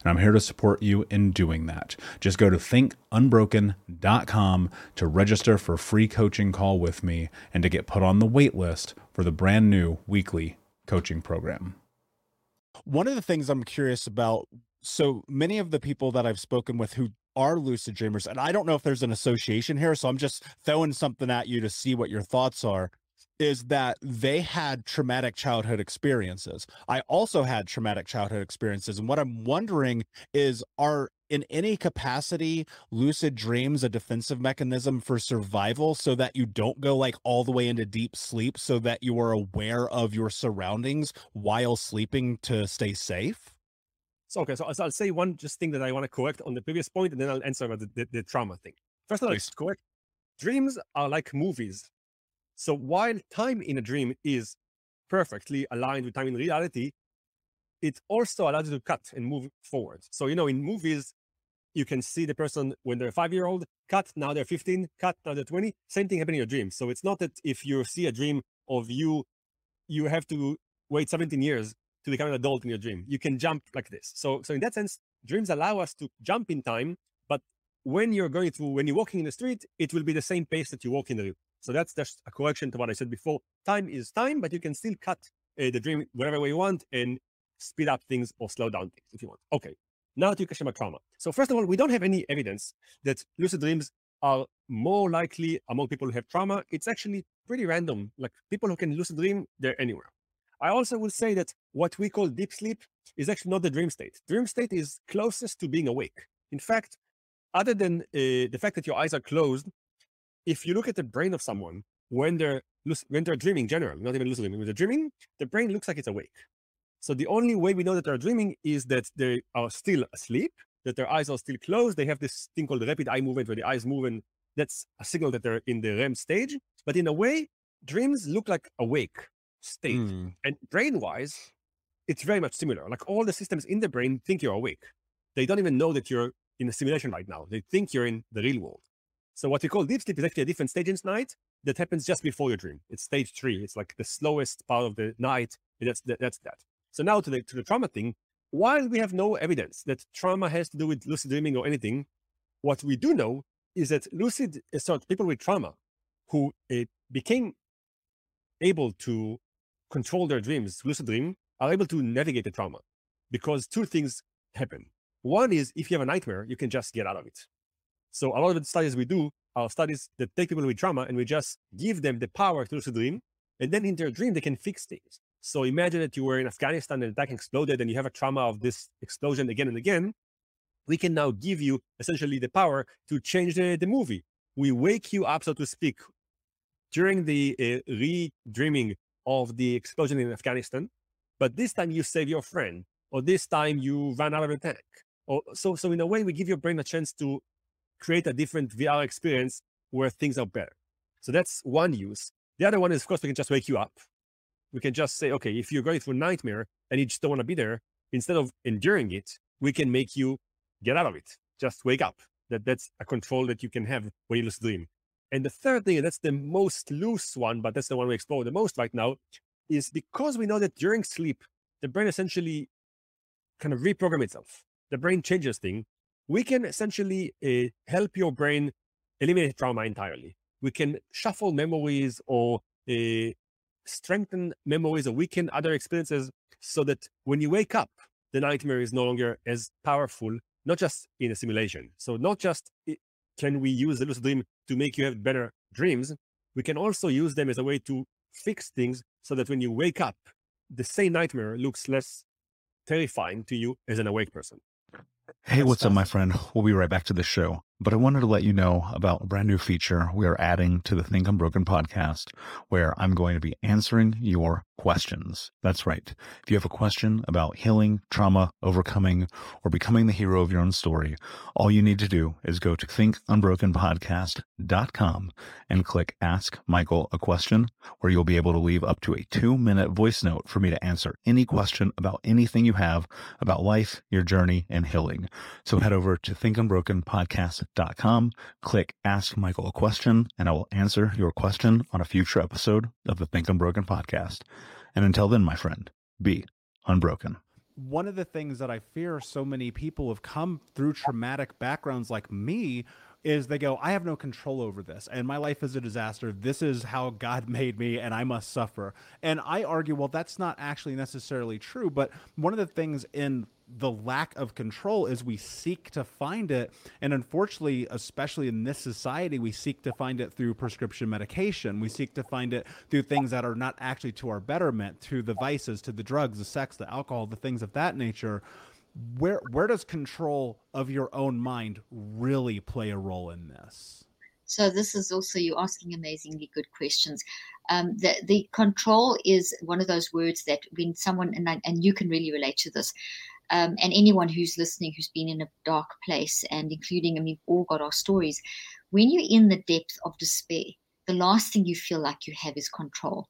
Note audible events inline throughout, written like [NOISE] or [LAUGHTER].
and I'm here to support you in doing that. Just go to thinkunbroken.com to register for a free coaching call with me and to get put on the wait list for the brand new weekly coaching program. One of the things I'm curious about so many of the people that I've spoken with who are lucid dreamers, and I don't know if there's an association here, so I'm just throwing something at you to see what your thoughts are. Is that they had traumatic childhood experiences. I also had traumatic childhood experiences. And what I'm wondering is are in any capacity lucid dreams a defensive mechanism for survival so that you don't go like all the way into deep sleep so that you are aware of your surroundings while sleeping to stay safe so okay so, so i'll say one just thing that i want to correct on the previous point and then i'll answer about the, the, the trauma thing first of all it's correct dreams are like movies so while time in a dream is perfectly aligned with time in reality it also allows you to cut and move forward. So, you know, in movies, you can see the person when they're five year old, cut, now they're 15, cut, now they're 20. Same thing happening in your dreams. So it's not that if you see a dream of you, you have to wait 17 years to become an adult in your dream. You can jump like this. So, so in that sense, dreams allow us to jump in time, but when you're going through, when you're walking in the street, it will be the same pace that you walk in the dream. So that's just a correction to what I said before. Time is time, but you can still cut uh, the dream whatever way you want and speed up things or slow down things if you want. Okay. Now to Kashima trauma. So first of all, we don't have any evidence that lucid dreams are more likely among people who have trauma. It's actually pretty random. Like people who can lucid dream, they're anywhere. I also will say that what we call deep sleep is actually not the dream state. Dream state is closest to being awake. In fact, other than uh, the fact that your eyes are closed, if you look at the brain of someone when they're when they're dreaming, generally, not even lucid dreaming, when they're dreaming, the brain looks like it's awake. So the only way we know that they're dreaming is that they are still asleep, that their eyes are still closed. They have this thing called rapid eye movement where the eyes move and that's a signal that they're in the REM stage. But in a way, dreams look like awake state. Mm. And brain wise, it's very much similar. Like all the systems in the brain think you're awake. They don't even know that you're in a simulation right now. They think you're in the real world. So what we call deep sleep is actually a different stage in night that happens just before your dream. It's stage three. It's like the slowest part of the night. That's that's that. So now to the, to the trauma thing, while we have no evidence that trauma has to do with lucid dreaming or anything, what we do know is that lucid, uh, so people with trauma who uh, became able to control their dreams, lucid dream, are able to navigate the trauma because two things happen. One is if you have a nightmare, you can just get out of it. So a lot of the studies we do are studies that take people with trauma and we just give them the power to lucid dream. And then in their dream, they can fix things. So imagine that you were in Afghanistan and the attack exploded and you have a trauma of this explosion again and again. We can now give you essentially the power to change the, the movie. We wake you up, so to speak, during the uh, re-dreaming of the explosion in Afghanistan, but this time you save your friend, or this time you run out of the tank. Or so, so in a way, we give your brain a chance to create a different VR experience where things are better. So that's one use. The other one is, of course, we can just wake you up we can just say, okay, if you're going through a nightmare and you just don't want to be there, instead of enduring it, we can make you get out of it. Just wake up. That that's a control that you can have when you lucid dream. And the third thing, and that's the most loose one, but that's the one we explore the most right now, is because we know that during sleep, the brain essentially kind of reprogram itself. The brain changes thing. We can essentially uh, help your brain eliminate trauma entirely. We can shuffle memories or uh, strengthen memories or weaken other experiences so that when you wake up, the nightmare is no longer as powerful, not just in a simulation. So not just can we use the lucid dream to make you have better dreams, we can also use them as a way to fix things so that when you wake up, the same nightmare looks less terrifying to you as an awake person. Hey, what's up, my friend? We'll be right back to the show. But I wanted to let you know about a brand new feature we are adding to the Think Unbroken podcast, where I'm going to be answering your questions. That's right. If you have a question about healing, trauma, overcoming, or becoming the hero of your own story, all you need to do is go to thinkunbrokenpodcast.com and click Ask Michael a Question, where you'll be able to leave up to a two minute voice note for me to answer any question about anything you have about life, your journey, and healing. So head over to thinkunbrokenpodcast.com, click Ask Michael a Question, and I will answer your question on a future episode of the Think Unbroken podcast. And until then, my friend, be unbroken. One of the things that I fear so many people have come through traumatic backgrounds like me is they go, I have no control over this, and my life is a disaster. This is how God [LAUGHS] made me, and I must suffer. And I argue, well, that's not actually necessarily true. But one of the things in the lack of control is we seek to find it. And unfortunately especially in this society we seek to find it through prescription medication. We seek to find it through things that are not actually to our betterment to the vices to the drugs the sex the alcohol the things of that nature. Where where does control of your own mind really play a role in this? So this is also you asking amazingly good questions. Um, the the control is one of those words that when someone and I, and you can really relate to this um, and anyone who's listening who's been in a dark place, and including, I we've all got our stories, when you're in the depth of despair, the last thing you feel like you have is control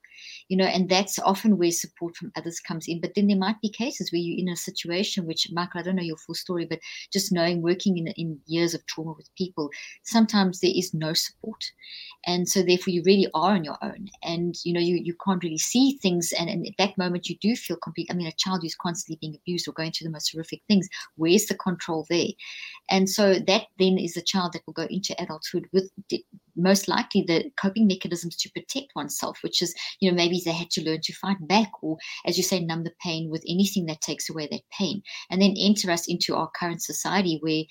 you know and that's often where support from others comes in. But then there might be cases where you're in a situation which michael i don't know your full story but just knowing working in, in years of trauma with people sometimes there is no support. And so therefore you really are on your own and you know you, you can't really see things. And, and at that moment you do feel complete i mean a child who's constantly being abused or going through the most horrific things where's the control there? And so that then is a child that will go into adulthood with most likely the coping mechanisms to protect oneself, which is, you know, maybe they had to learn to fight back or, as you say, numb the pain with anything that takes away that pain. And then enter us into our current society where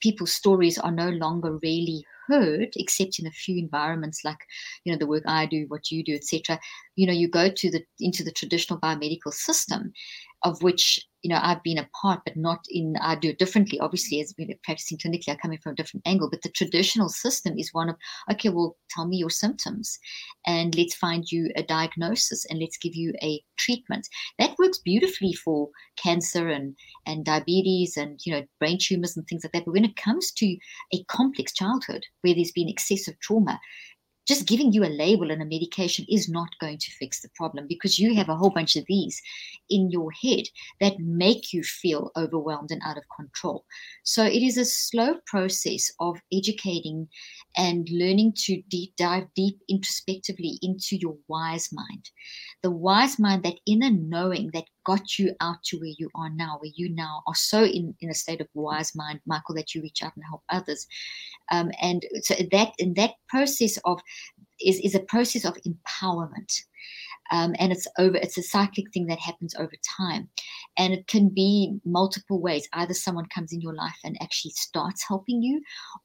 people's stories are no longer really heard except in a few environments like you know the work i do what you do etc you know you go to the into the traditional biomedical system of which you know I've been a part, but not in I do it differently. Obviously, as we're practicing clinically, I'm coming from a different angle. But the traditional system is one of okay, well, tell me your symptoms, and let's find you a diagnosis, and let's give you a treatment. That works beautifully for cancer and and diabetes and you know brain tumors and things like that. But when it comes to a complex childhood where there's been excessive trauma, just giving you a label and a medication is not going to fix the problem because you have a whole bunch of these in your head that make you feel overwhelmed and out of control. So it is a slow process of educating and learning to deep dive deep introspectively into your wise mind. The wise mind, that inner knowing that got you out to where you are now, where you now are so in, in a state of wise mind, Michael, that you reach out and help others. Um, and so that in that process of is, is a process of empowerment. Um, and it's over it's a cyclic thing that happens over time. And it can be multiple ways. Either someone comes in your life and actually starts helping you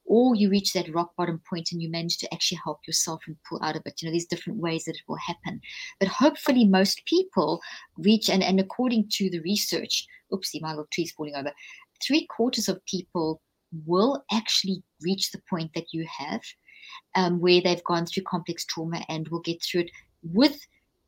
or you reach that rock bottom point and you manage to actually help yourself and pull out of it. You know there's different ways that it will happen. But hopefully most people reach and, and according to the research oopsie my little tree's falling over. Three quarters of people will actually reach the point that you have um, where they've gone through complex trauma and will get through it with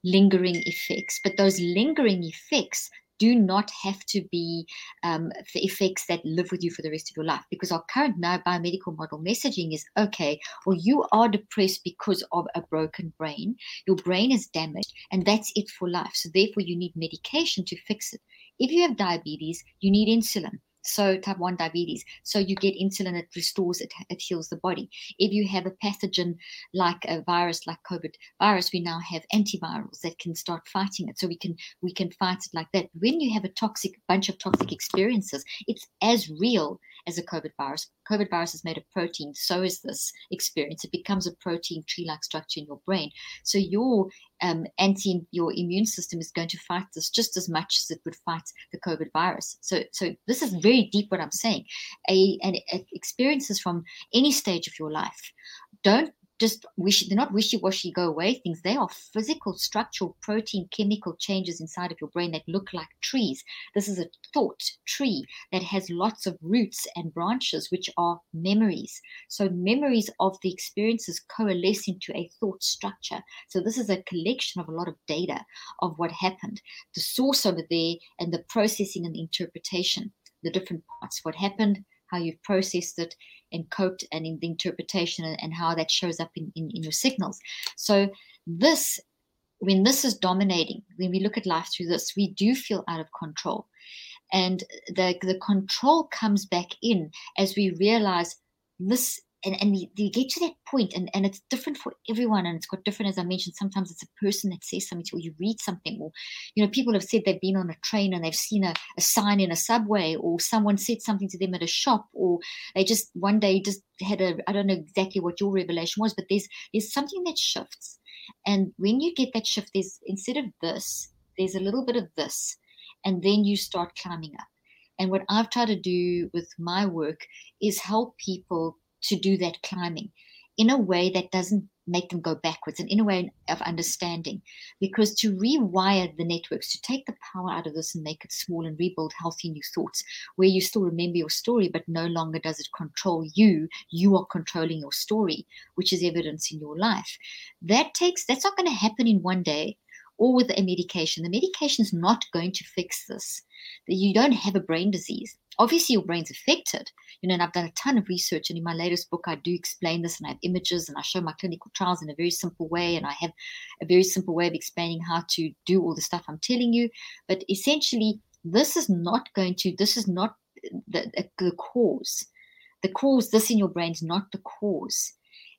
lingering effects. But those lingering effects do not have to be um, the effects that live with you for the rest of your life because our current now biomedical model messaging is okay well you are depressed because of a broken brain. Your brain is damaged and that's it for life. So therefore you need medication to fix it. If you have diabetes you need insulin so type 1 diabetes. So you get insulin it restores it it heals the body. If you have a pathogen like a virus like covid virus we now have antivirals that can start fighting it. So we can we can fight it like that. When you have a toxic bunch of toxic experiences it's as real as a COVID virus. COVID virus is made of protein, so is this experience. It becomes a protein tree-like structure in your brain. So your um, anti, your immune system is going to fight this just as much as it would fight the COVID virus. So, so this is very deep what I'm saying. A, and experiences from any stage of your life don't just wish they're not wishy-washy go away things. They are physical structural protein chemical changes inside of your brain that look like trees. This is a thought tree that has lots of roots and branches which are memories. So memories of the experiences coalesce into a thought structure. So this is a collection of a lot of data of what happened. The source over there and the processing and the interpretation. The different parts what happened how you've processed it and coped and in the interpretation and, and how that shows up in, in, in your signals. So this when this is dominating, when we look at life through this, we do feel out of control. And the, the control comes back in as we realize this and, and get to that point and, and it's different for everyone and it's got different as i mentioned sometimes it's a person that says something to you or you read something or you know people have said they've been on a train and they've seen a, a sign in a subway or someone said something to them at a shop or they just one day just had a i don't know exactly what your revelation was but there's there's something that shifts. And when you get that shift there's instead of this there's a little bit of this and then you start climbing up. And what I've tried to do with my work is help people to do that climbing in a way that doesn't make them go backwards and in a way of understanding. Because to rewire the networks, to take the power out of this and make it small and rebuild healthy new thoughts, where you still remember your story, but no longer does it control you, you are controlling your story, which is evidence in your life. That takes, that's not going to happen in one day or with a medication. The medication is not going to fix this. You don't have a brain disease. Obviously, your brain's affected. You know, and I've done a ton of research, and in my latest book, I do explain this, and I have images, and I show my clinical trials in a very simple way, and I have a very simple way of explaining how to do all the stuff I'm telling you. But essentially, this is not going to. This is not the, the cause. The cause, this in your brain is not the cause.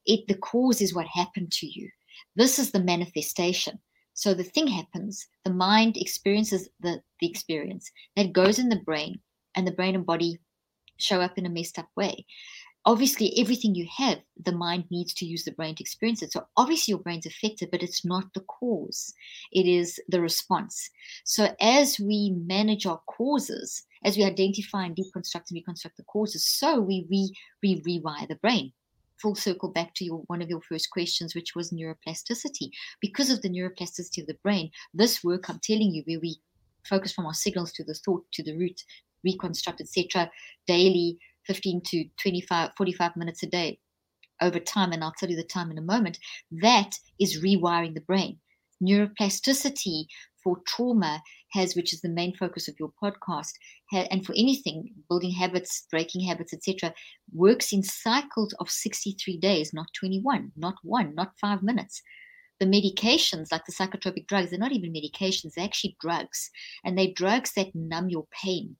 It the cause is what happened to you. This is the manifestation. So the thing happens, the mind experiences the, the experience that goes in the brain, and the brain and body show up in a messed up way. Obviously, everything you have, the mind needs to use the brain to experience it. So obviously, your brain's affected, but it's not the cause, it is the response. So as we manage our causes, as we identify and deconstruct and reconstruct the causes, so we re, we rewire the brain full circle back to your one of your first questions, which was neuroplasticity. Because of the neuroplasticity of the brain, this work I'm telling you, where we focus from our signals to the thought to the root, reconstruct, etc., daily, 15 to 25, 45 minutes a day over time, and I'll tell you the time in a moment, that is rewiring the brain. Neuroplasticity for trauma has, which is the main focus of your podcast, and for anything, building habits, breaking habits, etc., works in cycles of 63 days, not 21, not one, not five minutes. The medications, like the psychotropic drugs, they're not even medications, they're actually drugs. And they're drugs that numb your pain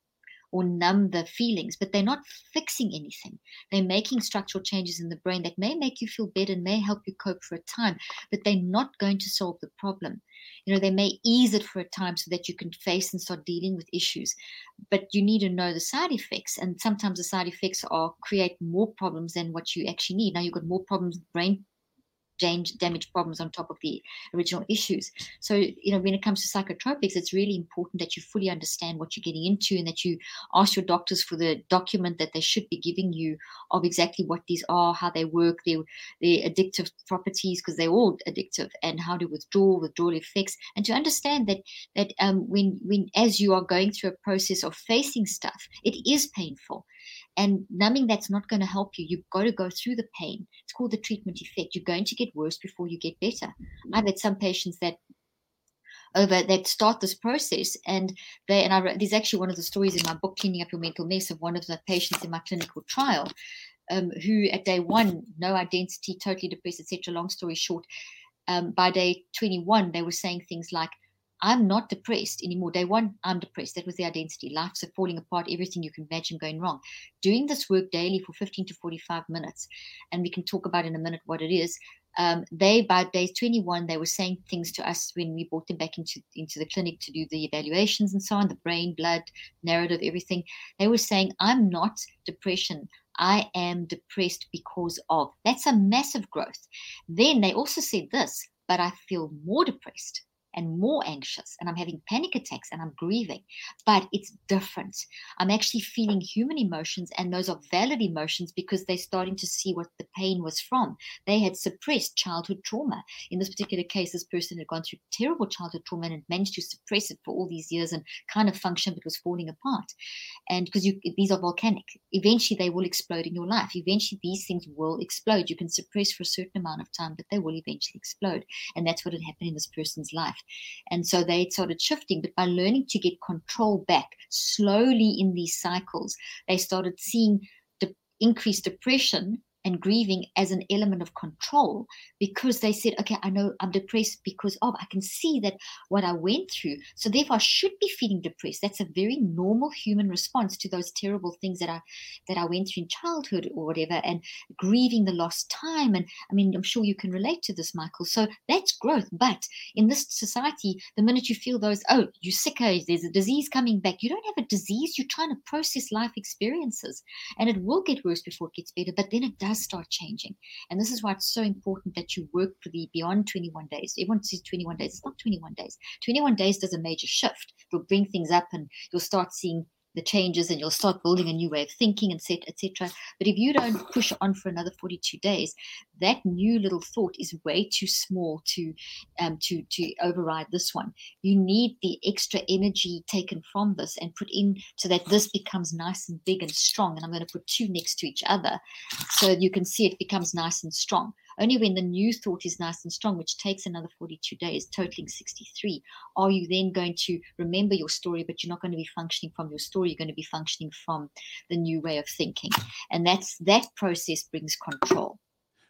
or numb the feelings, but they're not fixing anything. They're making structural changes in the brain that may make you feel better and may help you cope for a time, but they're not going to solve the problem. You know, they may ease it for a time so that you can face and start dealing with issues, but you need to know the side effects. And sometimes the side effects are create more problems than what you actually need. Now you've got more problems, brain damage damage problems on top of the original issues. So, you know, when it comes to psychotropics, it's really important that you fully understand what you're getting into and that you ask your doctors for the document that they should be giving you of exactly what these are, how they work, their, their addictive properties, because they're all addictive, and how to withdraw, withdrawal effects, and to understand that that um, when when as you are going through a process of facing stuff, it is painful and numbing that's not going to help you. You've got to go through the pain. It's called the treatment effect. You're going to get worse before you get better. I've had some patients that over that start this process and they and I there's actually one of the stories in my book cleaning up your mental mess of one of the patients in my clinical trial um, who at day one no identity totally depressed etc long story short um, by day 21 they were saying things like I'm not depressed anymore. Day one, I'm depressed. That was the identity. Life's falling apart, everything you can imagine going wrong. Doing this work daily for 15 to 45 minutes, and we can talk about in a minute what it is. Um, they, by day 21, they were saying things to us when we brought them back into, into the clinic to do the evaluations and so on the brain, blood, narrative, everything. They were saying, I'm not depression. I am depressed because of. That's a massive growth. Then they also said this, but I feel more depressed and more anxious and I'm having panic attacks and I'm grieving. But it's different. I'm actually feeling human emotions and those are valid emotions because they're starting to see what the pain was from. They had suppressed childhood trauma. In this particular case, this person had gone through terrible childhood trauma and managed to suppress it for all these years and kind of function but was falling apart. And because these are volcanic, eventually they will explode in your life. Eventually these things will explode. You can suppress for a certain amount of time, but they will eventually explode. And that's what had happened in this person's life. And so they started shifting. But by learning to get control back slowly in these cycles, they started seeing the increased depression and grieving as an element of control because they said, okay, I know I'm depressed because of, I can see that what I went through. So therefore I should be feeling depressed. That's a very normal human response to those terrible things that I that I went through in childhood or whatever, and grieving the lost time. And I mean, I'm sure you can relate to this, Michael. So that's growth. But in this society, the minute you feel those, oh, you're sick, oh, there's a disease coming back, you don't have a disease, you're trying to process life experiences. And it will get worse before it gets better, but then it does start changing. And this is why it's so important that you work for the beyond 21 days. Everyone says 21 days. It's not 21 days. 21 days does a major shift. It'll bring things up and you'll start seeing the changes and you'll start building a new way of thinking and set etc but if you don't push on for another 42 days that new little thought is way too small to um, to to override this one. You need the extra energy taken from this and put in so that this becomes nice and big and strong. And i'm going to put two next to each other so you can see it becomes nice and strong only when the new thought is nice and strong, which takes another 42 days, totaling 63, are you then going to remember your story, but you're not going to be functioning from your story. You're going to be functioning from the new way of thinking. And that's that process brings control.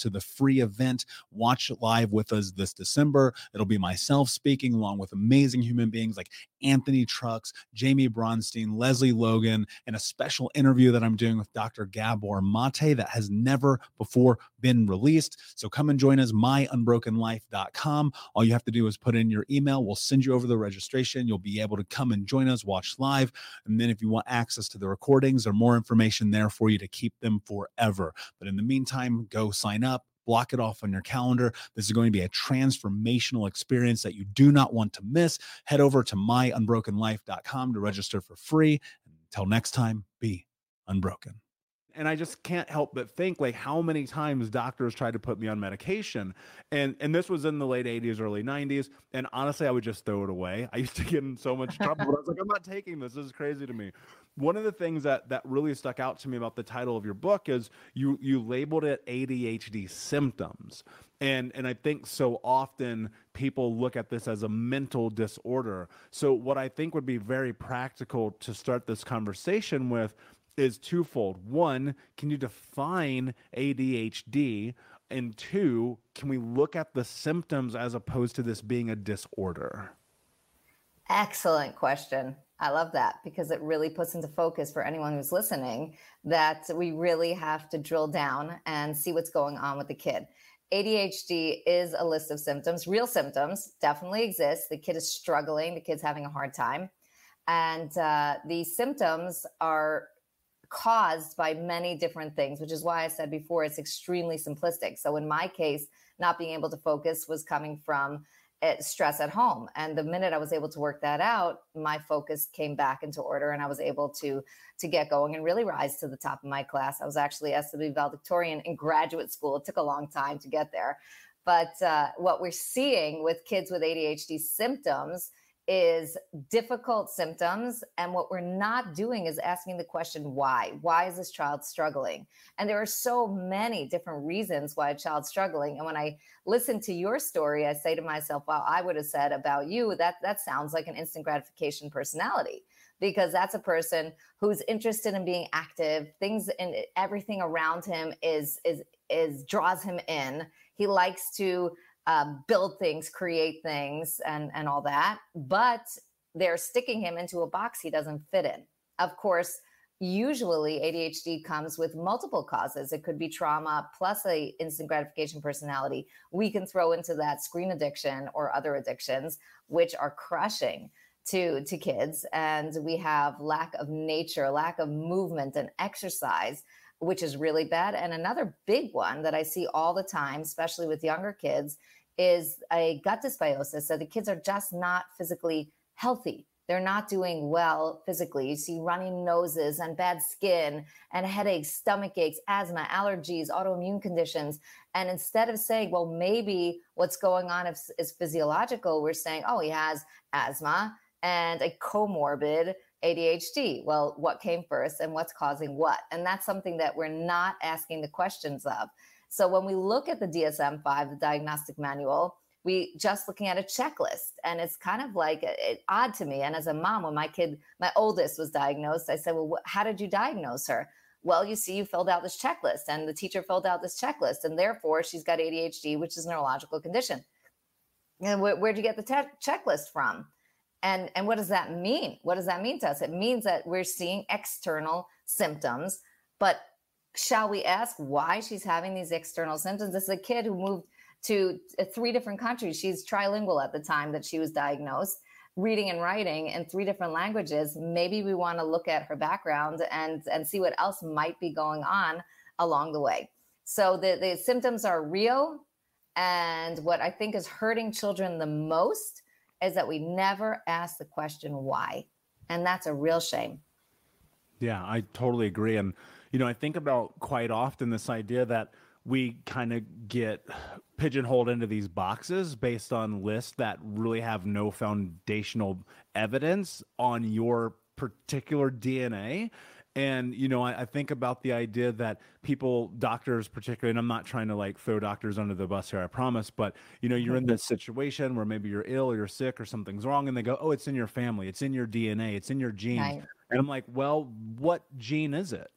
to the free event. Watch live with us this December. It'll be myself speaking along with amazing human beings like Anthony Trucks, Jamie Bronstein, Leslie Logan, and a special interview that I'm doing with Dr. Gabor Mate that has never before been released. So come and join us, myunbrokenlife.com. All you have to do is put in your email. We'll send you over the registration. You'll be able to come and join us, watch live. And then if you want access to the recordings or more information there for you to keep them forever. But in the meantime, go sign up block it off on your calendar. This is going to be a transformational experience that you do not want to miss. Head over to myunbrokenlife.com to register for free. Until next time, be unbroken and I just can't help but think like how many times doctors tried to put me on medication. And and this was in the late 80s, early 90s. And honestly, I would just throw it away. I used to get in so much trouble, but I was like, I'm not taking this. This is crazy to me. One of the things that that really stuck out to me about the title of your book is you you labeled it ADHD symptoms. And and I think so often people look at this as a mental disorder. So what I think would be very practical to start this conversation with is twofold. One, can you define ADHD? And two, can we look at the symptoms as opposed to this being a disorder? Excellent question. I love that because it really puts into focus for anyone who's listening that we really have to drill down and see what's going on with the kid. ADHD is a list of symptoms, real symptoms definitely exist. The kid is struggling, the kid's having a hard time. And uh, these symptoms are caused by many different things, which is why I said before it's extremely simplistic. So in my case, not being able to focus was coming from eh, stress at home. And the minute I was able to work that out, my focus came back into order and I was able to to get going and really rise to the top of my class. I was actually SW valedictorian in graduate school. It took a long time to get there. But uh, what we're seeing with kids with ADHD symptoms is difficult symptoms. And what we're not doing is asking the question, why? Why is this child struggling? And there are so many different reasons why a child's struggling. And when I listen to your story, I say to myself, wow, I would have said about you that that sounds like an instant gratification personality because that's a person who's interested in being active things and everything around him is is is draws him in he likes to um, build things, create things, and and all that. But they're sticking him into a box he doesn't fit in. Of course, usually ADHD comes with multiple causes. It could be trauma plus a instant gratification personality. We can throw into that screen addiction or other addictions, which are crushing to to kids. And we have lack of nature, lack of movement and exercise which is really bad. And another big one that I see all the time, especially with younger kids, is a gut dysbiosis. So the kids are just not physically healthy. They're not doing well physically. You see running noses and bad skin and headaches, stomach aches, asthma, allergies, autoimmune conditions. And instead of saying, well, maybe what's going on is, is physiological, we're saying, oh, he has asthma and a comorbid ADHD. Well, what came first and what's causing what? And that's something that we're not asking the questions of. So when we look at the DSM 5, the diagnostic manual, we just looking at a checklist and it's kind of like uh, it, odd to me and as a mom when my kid my oldest was diagnosed i said well wh- how did you diagnose her well you see you filled out this checklist and the teacher filled out this checklist and therefore she's got adhd which is a neurological condition and wh- where'd you get the te- checklist from And, and what does that mean? What does that mean to us? It means that we're seeing external symptoms, but shall we ask why she's having these external symptoms? This is a kid who moved to uh, three different countries. She's trilingual at the time that she was diagnosed, reading and writing in three different languages. Maybe we want to look at her background and and see what else might be going on along the way. So the, the symptoms are real. And what I think is hurting children the most is that we never ask the question why. And that's a real shame. Yeah, I totally agree. And, you know, I think about quite often this idea that we kind of get pigeonholed into these boxes based on lists that really have no foundational evidence on your particular DNA. And, you know, I, I, think about the idea that people, doctors particularly, and I'm not trying to like throw doctors under the bus here, I promise, but, you know, you're in this situation where maybe you're ill or you're sick or something's wrong, and they go, oh, it's in your family, it's in your DNA, it's in your genes. Right. And I'm like, well, what gene is it?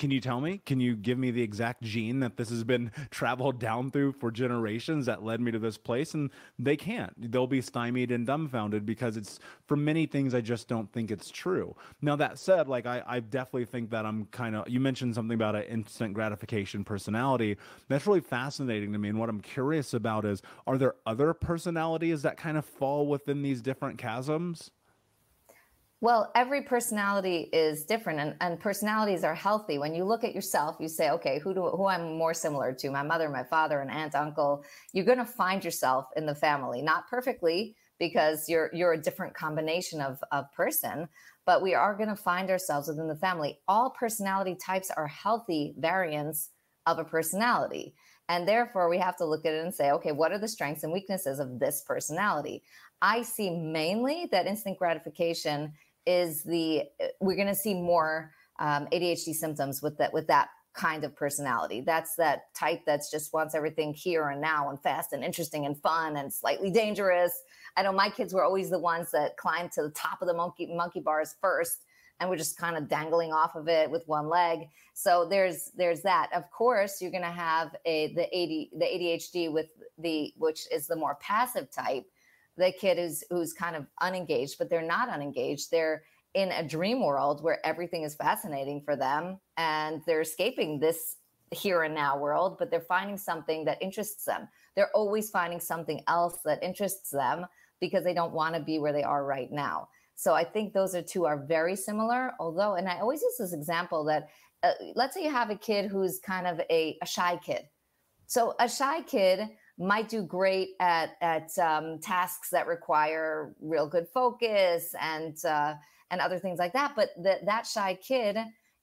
Can you tell me? Can you give me the exact gene that this has been [LAUGHS] traveled down through for generations that led me to this place? And they can't. They'll be stymied and dumbfounded because it's for many things I just don't think it's true. Now that said, like I, I definitely think that I'm kind of you mentioned something about an instant gratification personality. That's really fascinating to me. And what I'm curious about is are there other personalities that kind of fall within these different chasms? Well, every personality is different and, and personalities are healthy. When you look at yourself, you say, okay, who do who I'm more similar to? My mother, my father, an aunt, uncle. You're gonna find yourself in the family. Not perfectly, because you're you're a different combination of, of person, but we are gonna find ourselves within the family. All personality types are healthy variants of a personality. And therefore, we have to look at it and say, okay, what are the strengths and weaknesses of this personality? I see mainly that instant gratification is the uh, we're going to see more um, ADHD symptoms with that with that kind of personality. That's that type that's just wants everything here and now and fast and interesting and fun and slightly dangerous. I know my kids were always the ones that climbed to the top of the monkey monkey bars first and we're just kind of dangling off of it with one leg. So there's there's that. Of course, you're going to have a the AD, the ADHD with the which is the more passive type the kid who's who's kind of unengaged, but they're not unengaged. They're in a dream world where everything is fascinating for them and they're escaping this here and now world, but they're finding something that interests them. They're always finding something else that interests them because they don't want to be where they are right now. So I think those are two are very similar. Although, and I always use this example that uh, let's say you have a kid who's kind of a, a shy kid. So a shy kid might do great at at um, tasks that require real good focus and uh, and other things like that. But that that shy kid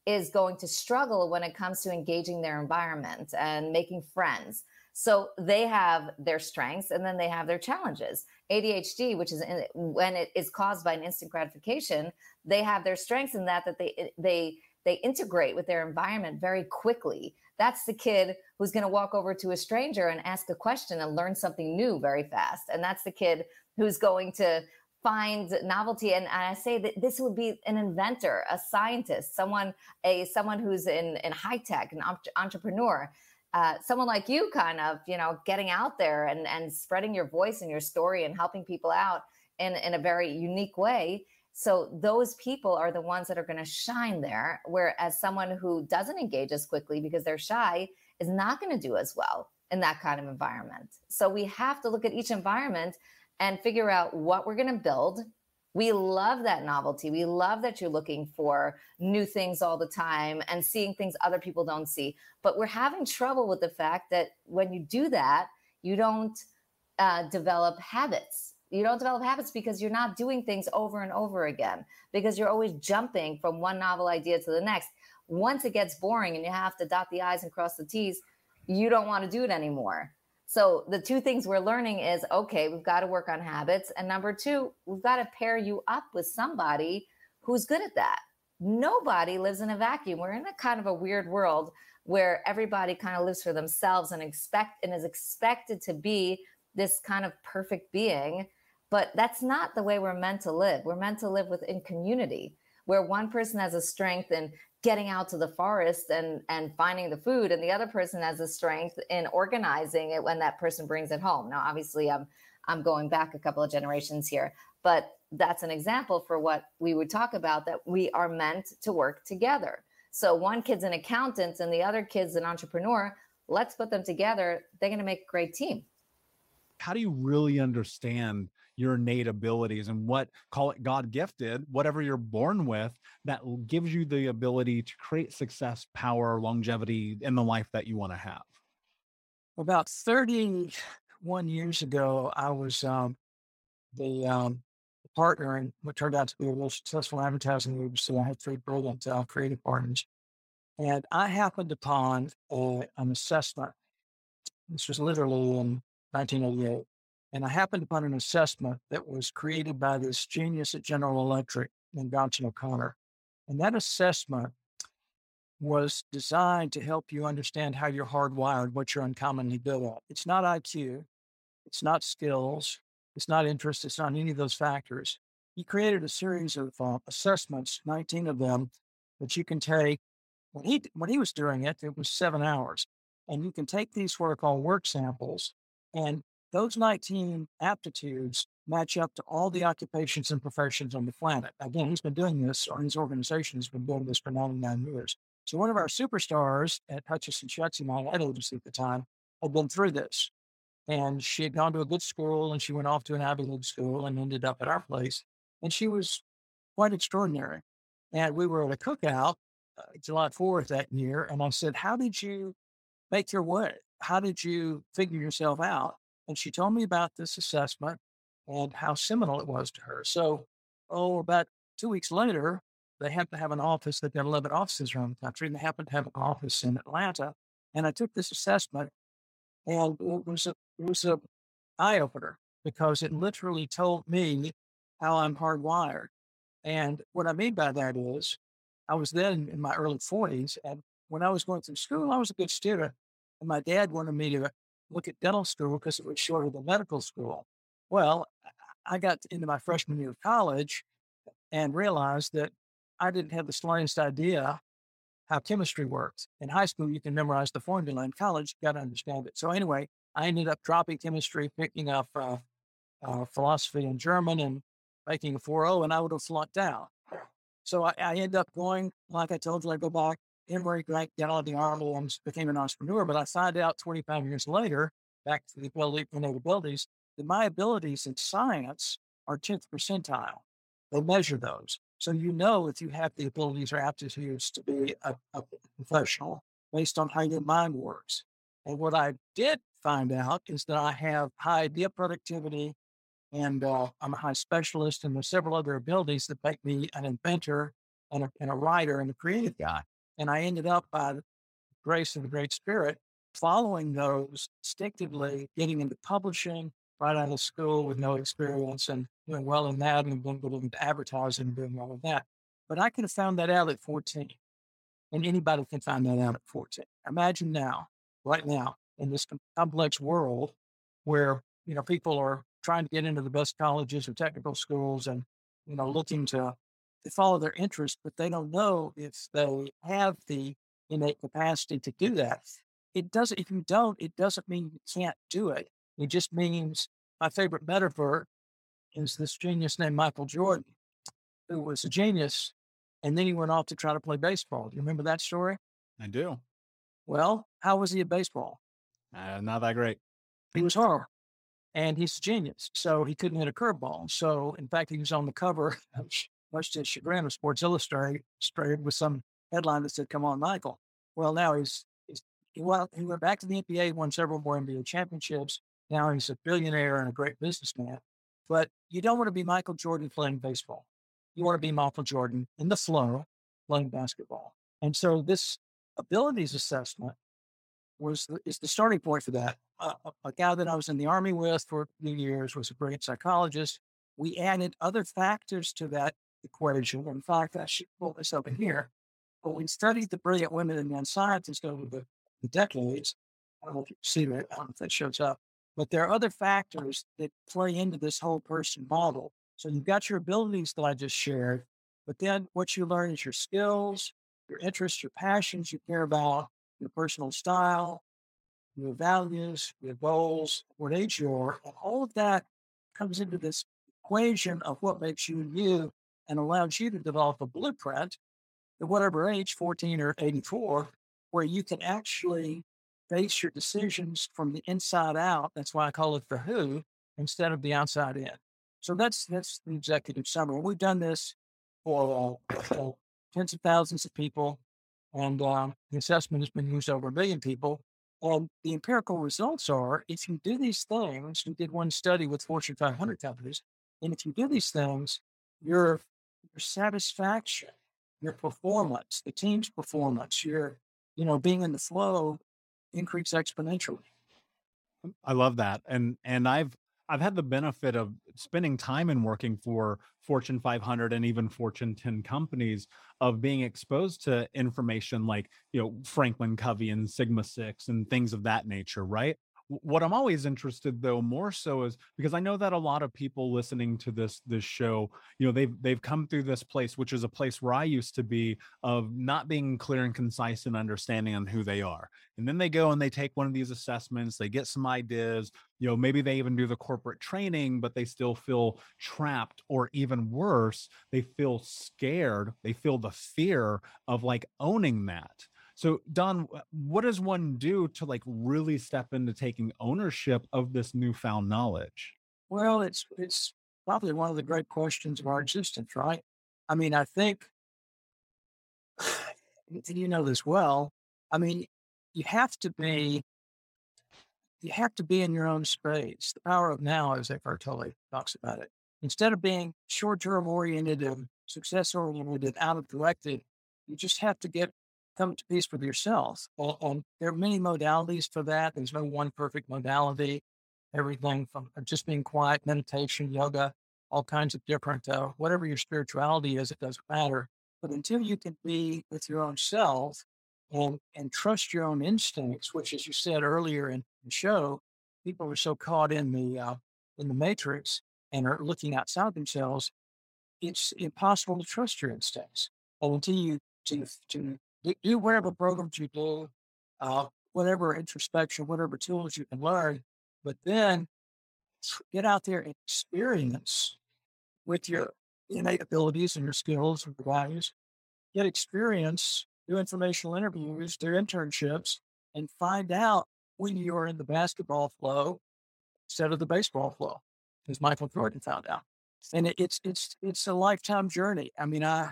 is going to struggle when it comes to engaging their environment and making friends. So they have their strengths and then they have their challenges. ADHD, which is in, when it is caused by an instant gratification, they have their strengths in that that they they they integrate with their environment very quickly. That's the kid who's going to walk over to a stranger and ask a question and learn something new very fast. And that's the kid who's going to find novelty and, i say that this would be an inventor a scientist someone a someone who's in in high tech an entrepreneur uh, someone like you kind of you know getting out there and and spreading your voice and your story and helping people out in in a very unique way so those people are the ones that are going to shine there whereas someone who doesn't engage as quickly because they're shy is not going to do as well in that kind of environment. So we have to look at each environment and figure out what we're going to build. We love that novelty. We love that you're looking for new things all the time and seeing things other people don't see. But we're having trouble with the fact that when you do that, you don't uh, develop habits. You don't develop habits because you're not doing things over and over again, because you're always jumping from one novel idea to the next once it gets boring and you have to dot the I's and cross the T's, you don't want to do it anymore. So the two things we're learning is okay, we've got to work on habits. And number two, we've got to pair you up with somebody who's good at that. Nobody lives in a vacuum. We're in a kind of a weird world where everybody kind of lives for themselves and expect and is expected to be this kind of perfect being. But that's not the way we're meant to live. We're meant to live within community where one person has a strength in getting out to the forest and and finding the food and the other person has a strength in organizing it when that person brings it home now obviously i'm i'm going back a couple of generations here but that's an example for what we would talk about that we are meant to work together. So one kid's an accountant and the other kid's an entrepreneur. Let's put them together. They're going to make a great team. How do you really understand your innate abilities and what call it God gifted, whatever you're born with, that gives you the ability to create success, power, longevity in the life that you want to have? About 31 years ago, I was um, the um, partner in what turned out to be a real successful advertising agency. I had three brilliant uh, creative partners. And I happened upon a, an assessment. This was literally in 1988. And I happened upon an assessment that was created by this genius at General Electric named Johnson O'Connor. And that assessment was designed to help you understand how you're hardwired, what you're uncommonly good at. It's not IQ, it's not skills, it's not interest, it's not any of those factors. He created a series of uh, assessments, 19 of them, that you can take. When he, when he was doing it, it was seven hours. And you can take these what are called work samples and those 19 aptitudes match up to all the occupations and professions on the planet. Again, he's been doing this, or his organization has been doing this for 99 years. So one of our superstars at Hutcheson Shutze, my ad agency at the time, had been through this. And she had gone to a good school and she went off to an Ivy League school and ended up at our place. And she was quite extraordinary. And we were at a cookout uh, July 4th that year. And I said, How did you make your way? How did you figure yourself out? And she told me about this assessment and how seminal it was to her. So, oh, about two weeks later, they happened to have an office. They've got 11 offices around the country, and they happened to have an office in Atlanta. And I took this assessment, and it was a it was a eye opener because it literally told me how I'm hardwired. And what I mean by that is, I was then in my early 40s, and when I was going through school, I was a good student. And my dad wanted me to look at dental school because it was shorter than medical school. Well, I got into my freshman year of college and realized that I didn't have the slightest idea how chemistry works. In high school, you can memorize the formula. In college, you got to understand it. So anyway, I ended up dropping chemistry, picking up uh, uh, philosophy and German and making a 4.0, and I would have flunked out. So I, I ended up going, like I told you, I go back Emory Grant of the army became an entrepreneur. But I found out 25 years later, back to the ability, innate abilities, that my abilities in science are 10th percentile. They measure those. So you know if you have the abilities or aptitudes to be a, a professional based on how your mind works. And what I did find out is that I have high idea productivity and uh, I'm a high specialist and there's several other abilities that make me an inventor and a, and a writer and a creative guy. And I ended up, by the grace of the Great Spirit, following those instinctively, getting into publishing right out of school with no experience and doing well in that and getting into advertising and doing well in that. But I could have found that out at 14. And anybody can find that out at 14. Imagine now, right now, in this complex world where, you know, people are trying to get into the best colleges or technical schools and, you know, looking to they follow their interest, but they don't know if they have the innate capacity to do that. It doesn't, if you don't, it doesn't mean you can't do it. It just means my favorite metaphor is this genius named Michael Jordan, who was a genius. And then he went off to try to play baseball. Do you remember that story? I do. Well, how was he at baseball? Uh, not that great. He was horrible. And he's a genius. So he couldn't hit a curveball. So, in fact, he was on the cover [LAUGHS] much to chagrin of Sports Illustrated with some headline that said, Come on, Michael. Well, now he's, he's he, well, he went back to the NBA, won several more NBA championships. Now he's a billionaire and a great businessman. But you don't want to be Michael Jordan playing baseball. You want to be Michael Jordan in the flow playing basketball. And so this abilities assessment was the, is the starting point for that. Uh, a, a guy that I was in the army with for a few years was a great psychologist. We added other factors to that equation. In fact, I should pull this over here. But we studied the brilliant women and men scientists over the, decades. I don't see that. I don't know if that shows up. But there are other factors that play into this whole person model. So you've got your abilities that I just shared, but then what you learn is your skills, your interests, your passions you care about, your personal style, your values, your goals, what age you are, and all of that comes into this equation of what makes you you and allows you to develop a blueprint at whatever age, 14 or 84, where you can actually base your decisions from the inside out. That's why I call it the who instead of the outside in. So that's that's the executive summary. We've done this for uh, tens of thousands of people, and um, the assessment has been used over a million people. And the empirical results are if you do these things, we did one study with Fortune 500 companies, and if you do these things, your, your satisfaction, your performance, the team's performance, your, you know, being in the flow increase exponentially. Mm, I love that. And and I've I've had the benefit of spending time and working for Fortune 500 and even Fortune 10 companies of being exposed to information like, you know, Franklin Covey and Sigma 6 and things of that nature, right? What i'm always interested though more so is because i know that a lot of people listening to this this show you know they've they've come through this place which is a place where i used to be of not being clear and concise and understanding on who they are. And then they go and they take one of these assessments they get some ideas you know maybe they even do the corporate training but they still feel trapped or even worse they feel scared they feel the fear of like owning that so, Don, what does one do to like really step into taking ownership of this newfound knowledge? Well, it's it's probably one of the great questions of our existence, right? I mean, I think you know this well. I mean, you have to be you have to be in your own space. The power of now, as Eckhart Tolle talks about it. Instead of being short-term oriented and success oriented and out of directed, you just have to get come to peace with yourself. And, there are many modalities for that. There's no one perfect modality. Everything from uh, just being quiet, meditation, yoga, all kinds of different, uh, whatever your spirituality is, it doesn't matter. But until you can be with your own self and, and trust your own instincts, which, as you said earlier in the show, people are so caught in the uh, in the matrix and are looking outside themselves, it's impossible to trust your instincts. And until you to, to do whatever programs you do, uh, whatever introspection, whatever tools you can learn, but then get out there and experience with your innate abilities and your skills and your values. Get experience, do informational interviews, do internships, and find out when you're in the basketball flow instead of the baseball flow, as Michael Jordan found out. And it, it's it's it's a lifetime journey. I mean, I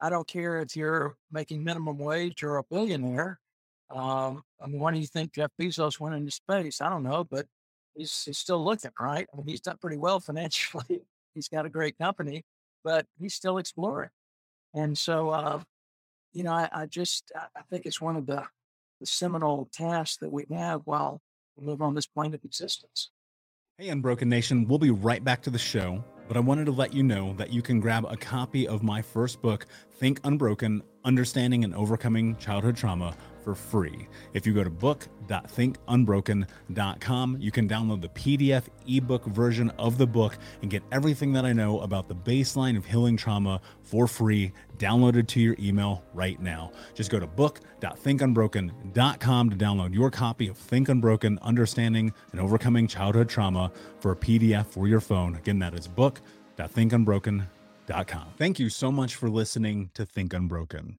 I don't care if you're making minimum wage or a billionaire. Um, I mean, why do you think Jeff Bezos went into space? I don't know, but he's, he's still looking, right? I mean, he's done pretty well [LAUGHS] financially. he's got a great company, but he's still exploring. And so, uh, you know, I, I just I think it's one of the, the seminal tasks that we have while we live on this plane of existence. Hey, Unbroken Nation, we'll be right back to the show, but I wanted to let you know that you can grab a copy of my first book, Think Unbroken Understanding and Overcoming Childhood Trauma for free. If you go to book.thinkunbroken.com, you can download the PDF ebook version of the book and get everything that I know about the baseline of healing trauma for free, downloaded to your email right now. Just go to book.thinkunbroken.com to download your copy of Think Unbroken Understanding and Overcoming Childhood Trauma for a PDF for your phone. Again, that is book.thinkunbroken.com. Thank you so much for listening to Think Unbroken.